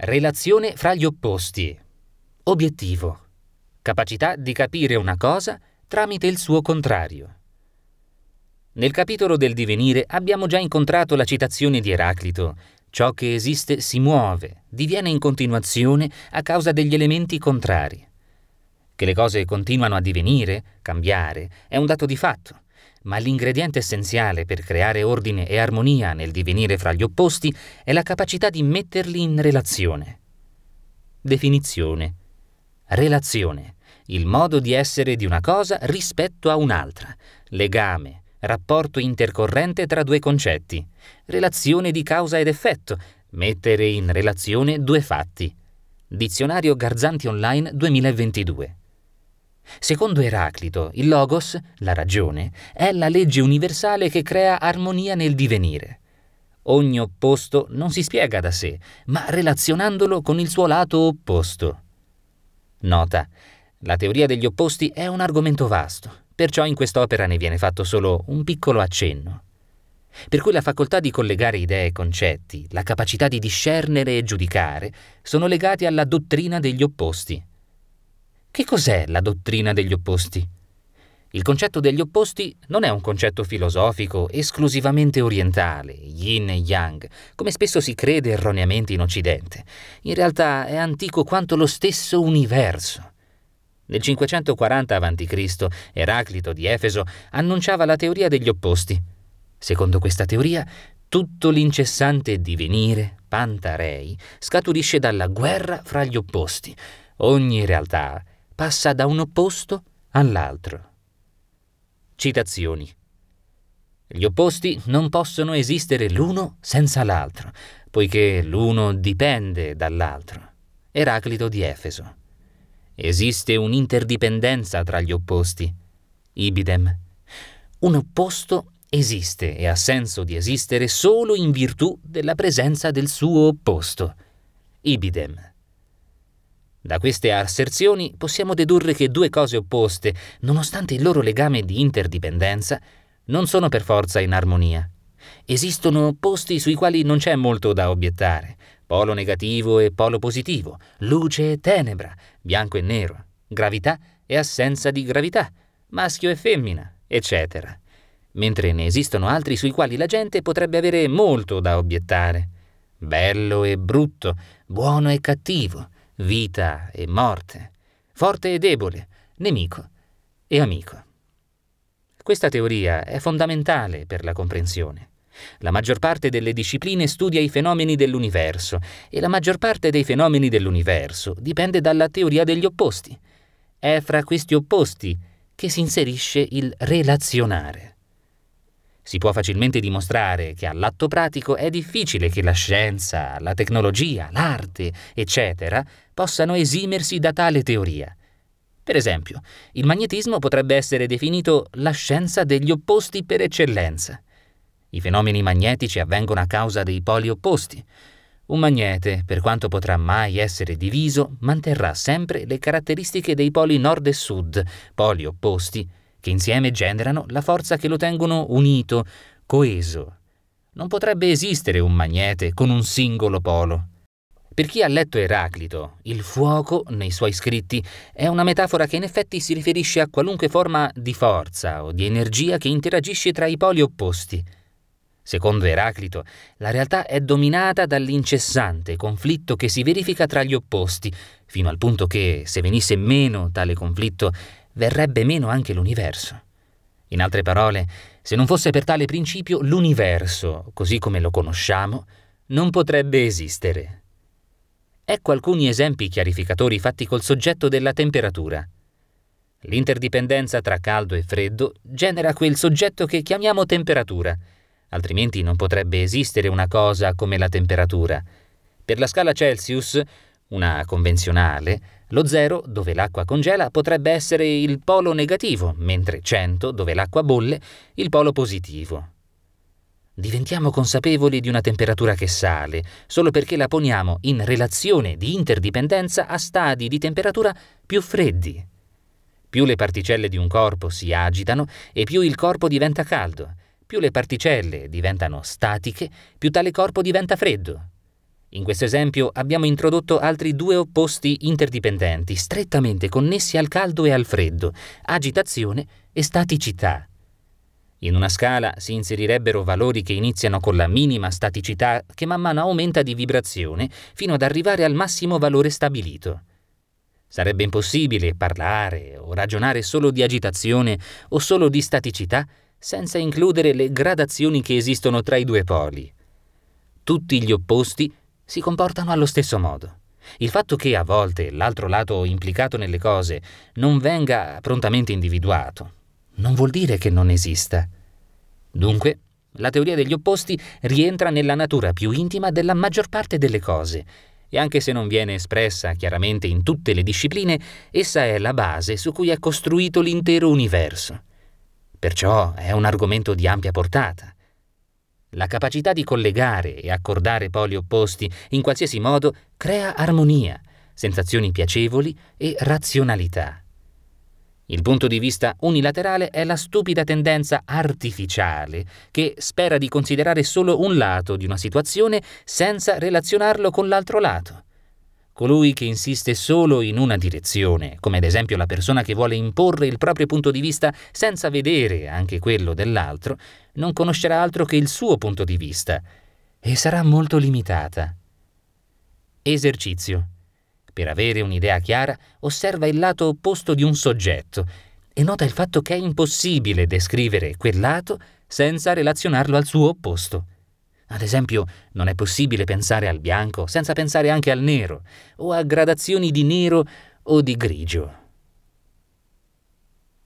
Relazione fra gli opposti. Obiettivo. Capacità di capire una cosa tramite il suo contrario. Nel capitolo del divenire abbiamo già incontrato la citazione di Eraclito. Ciò che esiste si muove, diviene in continuazione a causa degli elementi contrari. Che le cose continuano a divenire, cambiare, è un dato di fatto, ma l'ingrediente essenziale per creare ordine e armonia nel divenire fra gli opposti è la capacità di metterli in relazione. Definizione. Relazione. Il modo di essere di una cosa rispetto a un'altra. Legame. Rapporto intercorrente tra due concetti. Relazione di causa ed effetto. Mettere in relazione due fatti. Dizionario Garzanti Online 2022. Secondo Eraclito, il logos, la ragione, è la legge universale che crea armonia nel divenire. Ogni opposto non si spiega da sé, ma relazionandolo con il suo lato opposto. Nota. La teoria degli opposti è un argomento vasto, perciò in quest'opera ne viene fatto solo un piccolo accenno. Per cui la facoltà di collegare idee e concetti, la capacità di discernere e giudicare, sono legati alla dottrina degli opposti. Che cos'è la dottrina degli opposti? Il concetto degli opposti non è un concetto filosofico esclusivamente orientale, yin e yang, come spesso si crede erroneamente in Occidente. In realtà è antico quanto lo stesso universo. Nel 540 a.C. Eraclito di Efeso annunciava la teoria degli opposti. Secondo questa teoria, tutto l'incessante divenire, pantarei, scaturisce dalla guerra fra gli opposti. Ogni realtà passa da un opposto all'altro. Citazioni. Gli opposti non possono esistere l'uno senza l'altro, poiché l'uno dipende dall'altro. Eraclito di Efeso. Esiste un'interdipendenza tra gli opposti. Ibidem. Un opposto esiste e ha senso di esistere solo in virtù della presenza del suo opposto. Ibidem. Da queste asserzioni possiamo dedurre che due cose opposte, nonostante il loro legame di interdipendenza, non sono per forza in armonia. Esistono posti sui quali non c'è molto da obiettare, polo negativo e polo positivo, luce e tenebra, bianco e nero, gravità e assenza di gravità, maschio e femmina, eccetera. Mentre ne esistono altri sui quali la gente potrebbe avere molto da obiettare. Bello e brutto, buono e cattivo, vita e morte, forte e debole, nemico e amico. Questa teoria è fondamentale per la comprensione. La maggior parte delle discipline studia i fenomeni dell'universo e la maggior parte dei fenomeni dell'universo dipende dalla teoria degli opposti. È fra questi opposti che si inserisce il relazionare. Si può facilmente dimostrare che all'atto pratico è difficile che la scienza, la tecnologia, l'arte, eccetera, possano esimersi da tale teoria. Per esempio, il magnetismo potrebbe essere definito la scienza degli opposti per eccellenza. I fenomeni magnetici avvengono a causa dei poli opposti. Un magnete, per quanto potrà mai essere diviso, manterrà sempre le caratteristiche dei poli nord e sud, poli opposti, che insieme generano la forza che lo tengono unito, coeso. Non potrebbe esistere un magnete con un singolo polo. Per chi ha letto Eraclito, il fuoco, nei suoi scritti, è una metafora che in effetti si riferisce a qualunque forma di forza o di energia che interagisce tra i poli opposti. Secondo Eraclito, la realtà è dominata dall'incessante conflitto che si verifica tra gli opposti, fino al punto che, se venisse meno tale conflitto, verrebbe meno anche l'universo. In altre parole, se non fosse per tale principio, l'universo, così come lo conosciamo, non potrebbe esistere. Ecco alcuni esempi chiarificatori fatti col soggetto della temperatura. L'interdipendenza tra caldo e freddo genera quel soggetto che chiamiamo temperatura, altrimenti non potrebbe esistere una cosa come la temperatura. Per la scala Celsius, una convenzionale, lo 0, dove l'acqua congela, potrebbe essere il polo negativo, mentre 100, dove l'acqua bolle, il polo positivo. Diventiamo consapevoli di una temperatura che sale solo perché la poniamo in relazione di interdipendenza a stadi di temperatura più freddi. Più le particelle di un corpo si agitano e più il corpo diventa caldo. Più le particelle diventano statiche, più tale corpo diventa freddo. In questo esempio abbiamo introdotto altri due opposti interdipendenti, strettamente connessi al caldo e al freddo, agitazione e staticità. In una scala si inserirebbero valori che iniziano con la minima staticità che man mano aumenta di vibrazione fino ad arrivare al massimo valore stabilito. Sarebbe impossibile parlare o ragionare solo di agitazione o solo di staticità senza includere le gradazioni che esistono tra i due poli. Tutti gli opposti si comportano allo stesso modo. Il fatto che a volte l'altro lato implicato nelle cose non venga prontamente individuato non vuol dire che non esista. Dunque, la teoria degli opposti rientra nella natura più intima della maggior parte delle cose, e anche se non viene espressa chiaramente in tutte le discipline, essa è la base su cui è costruito l'intero universo. Perciò è un argomento di ampia portata la capacità di collegare e accordare poli opposti in qualsiasi modo crea armonia, sensazioni piacevoli e razionalità. Il punto di vista unilaterale è la stupida tendenza artificiale che spera di considerare solo un lato di una situazione senza relazionarlo con l'altro lato. Colui che insiste solo in una direzione, come ad esempio la persona che vuole imporre il proprio punto di vista senza vedere anche quello dell'altro, non conoscerà altro che il suo punto di vista e sarà molto limitata. Esercizio. Per avere un'idea chiara, osserva il lato opposto di un soggetto e nota il fatto che è impossibile descrivere quel lato senza relazionarlo al suo opposto. Ad esempio, non è possibile pensare al bianco senza pensare anche al nero, o a gradazioni di nero o di grigio.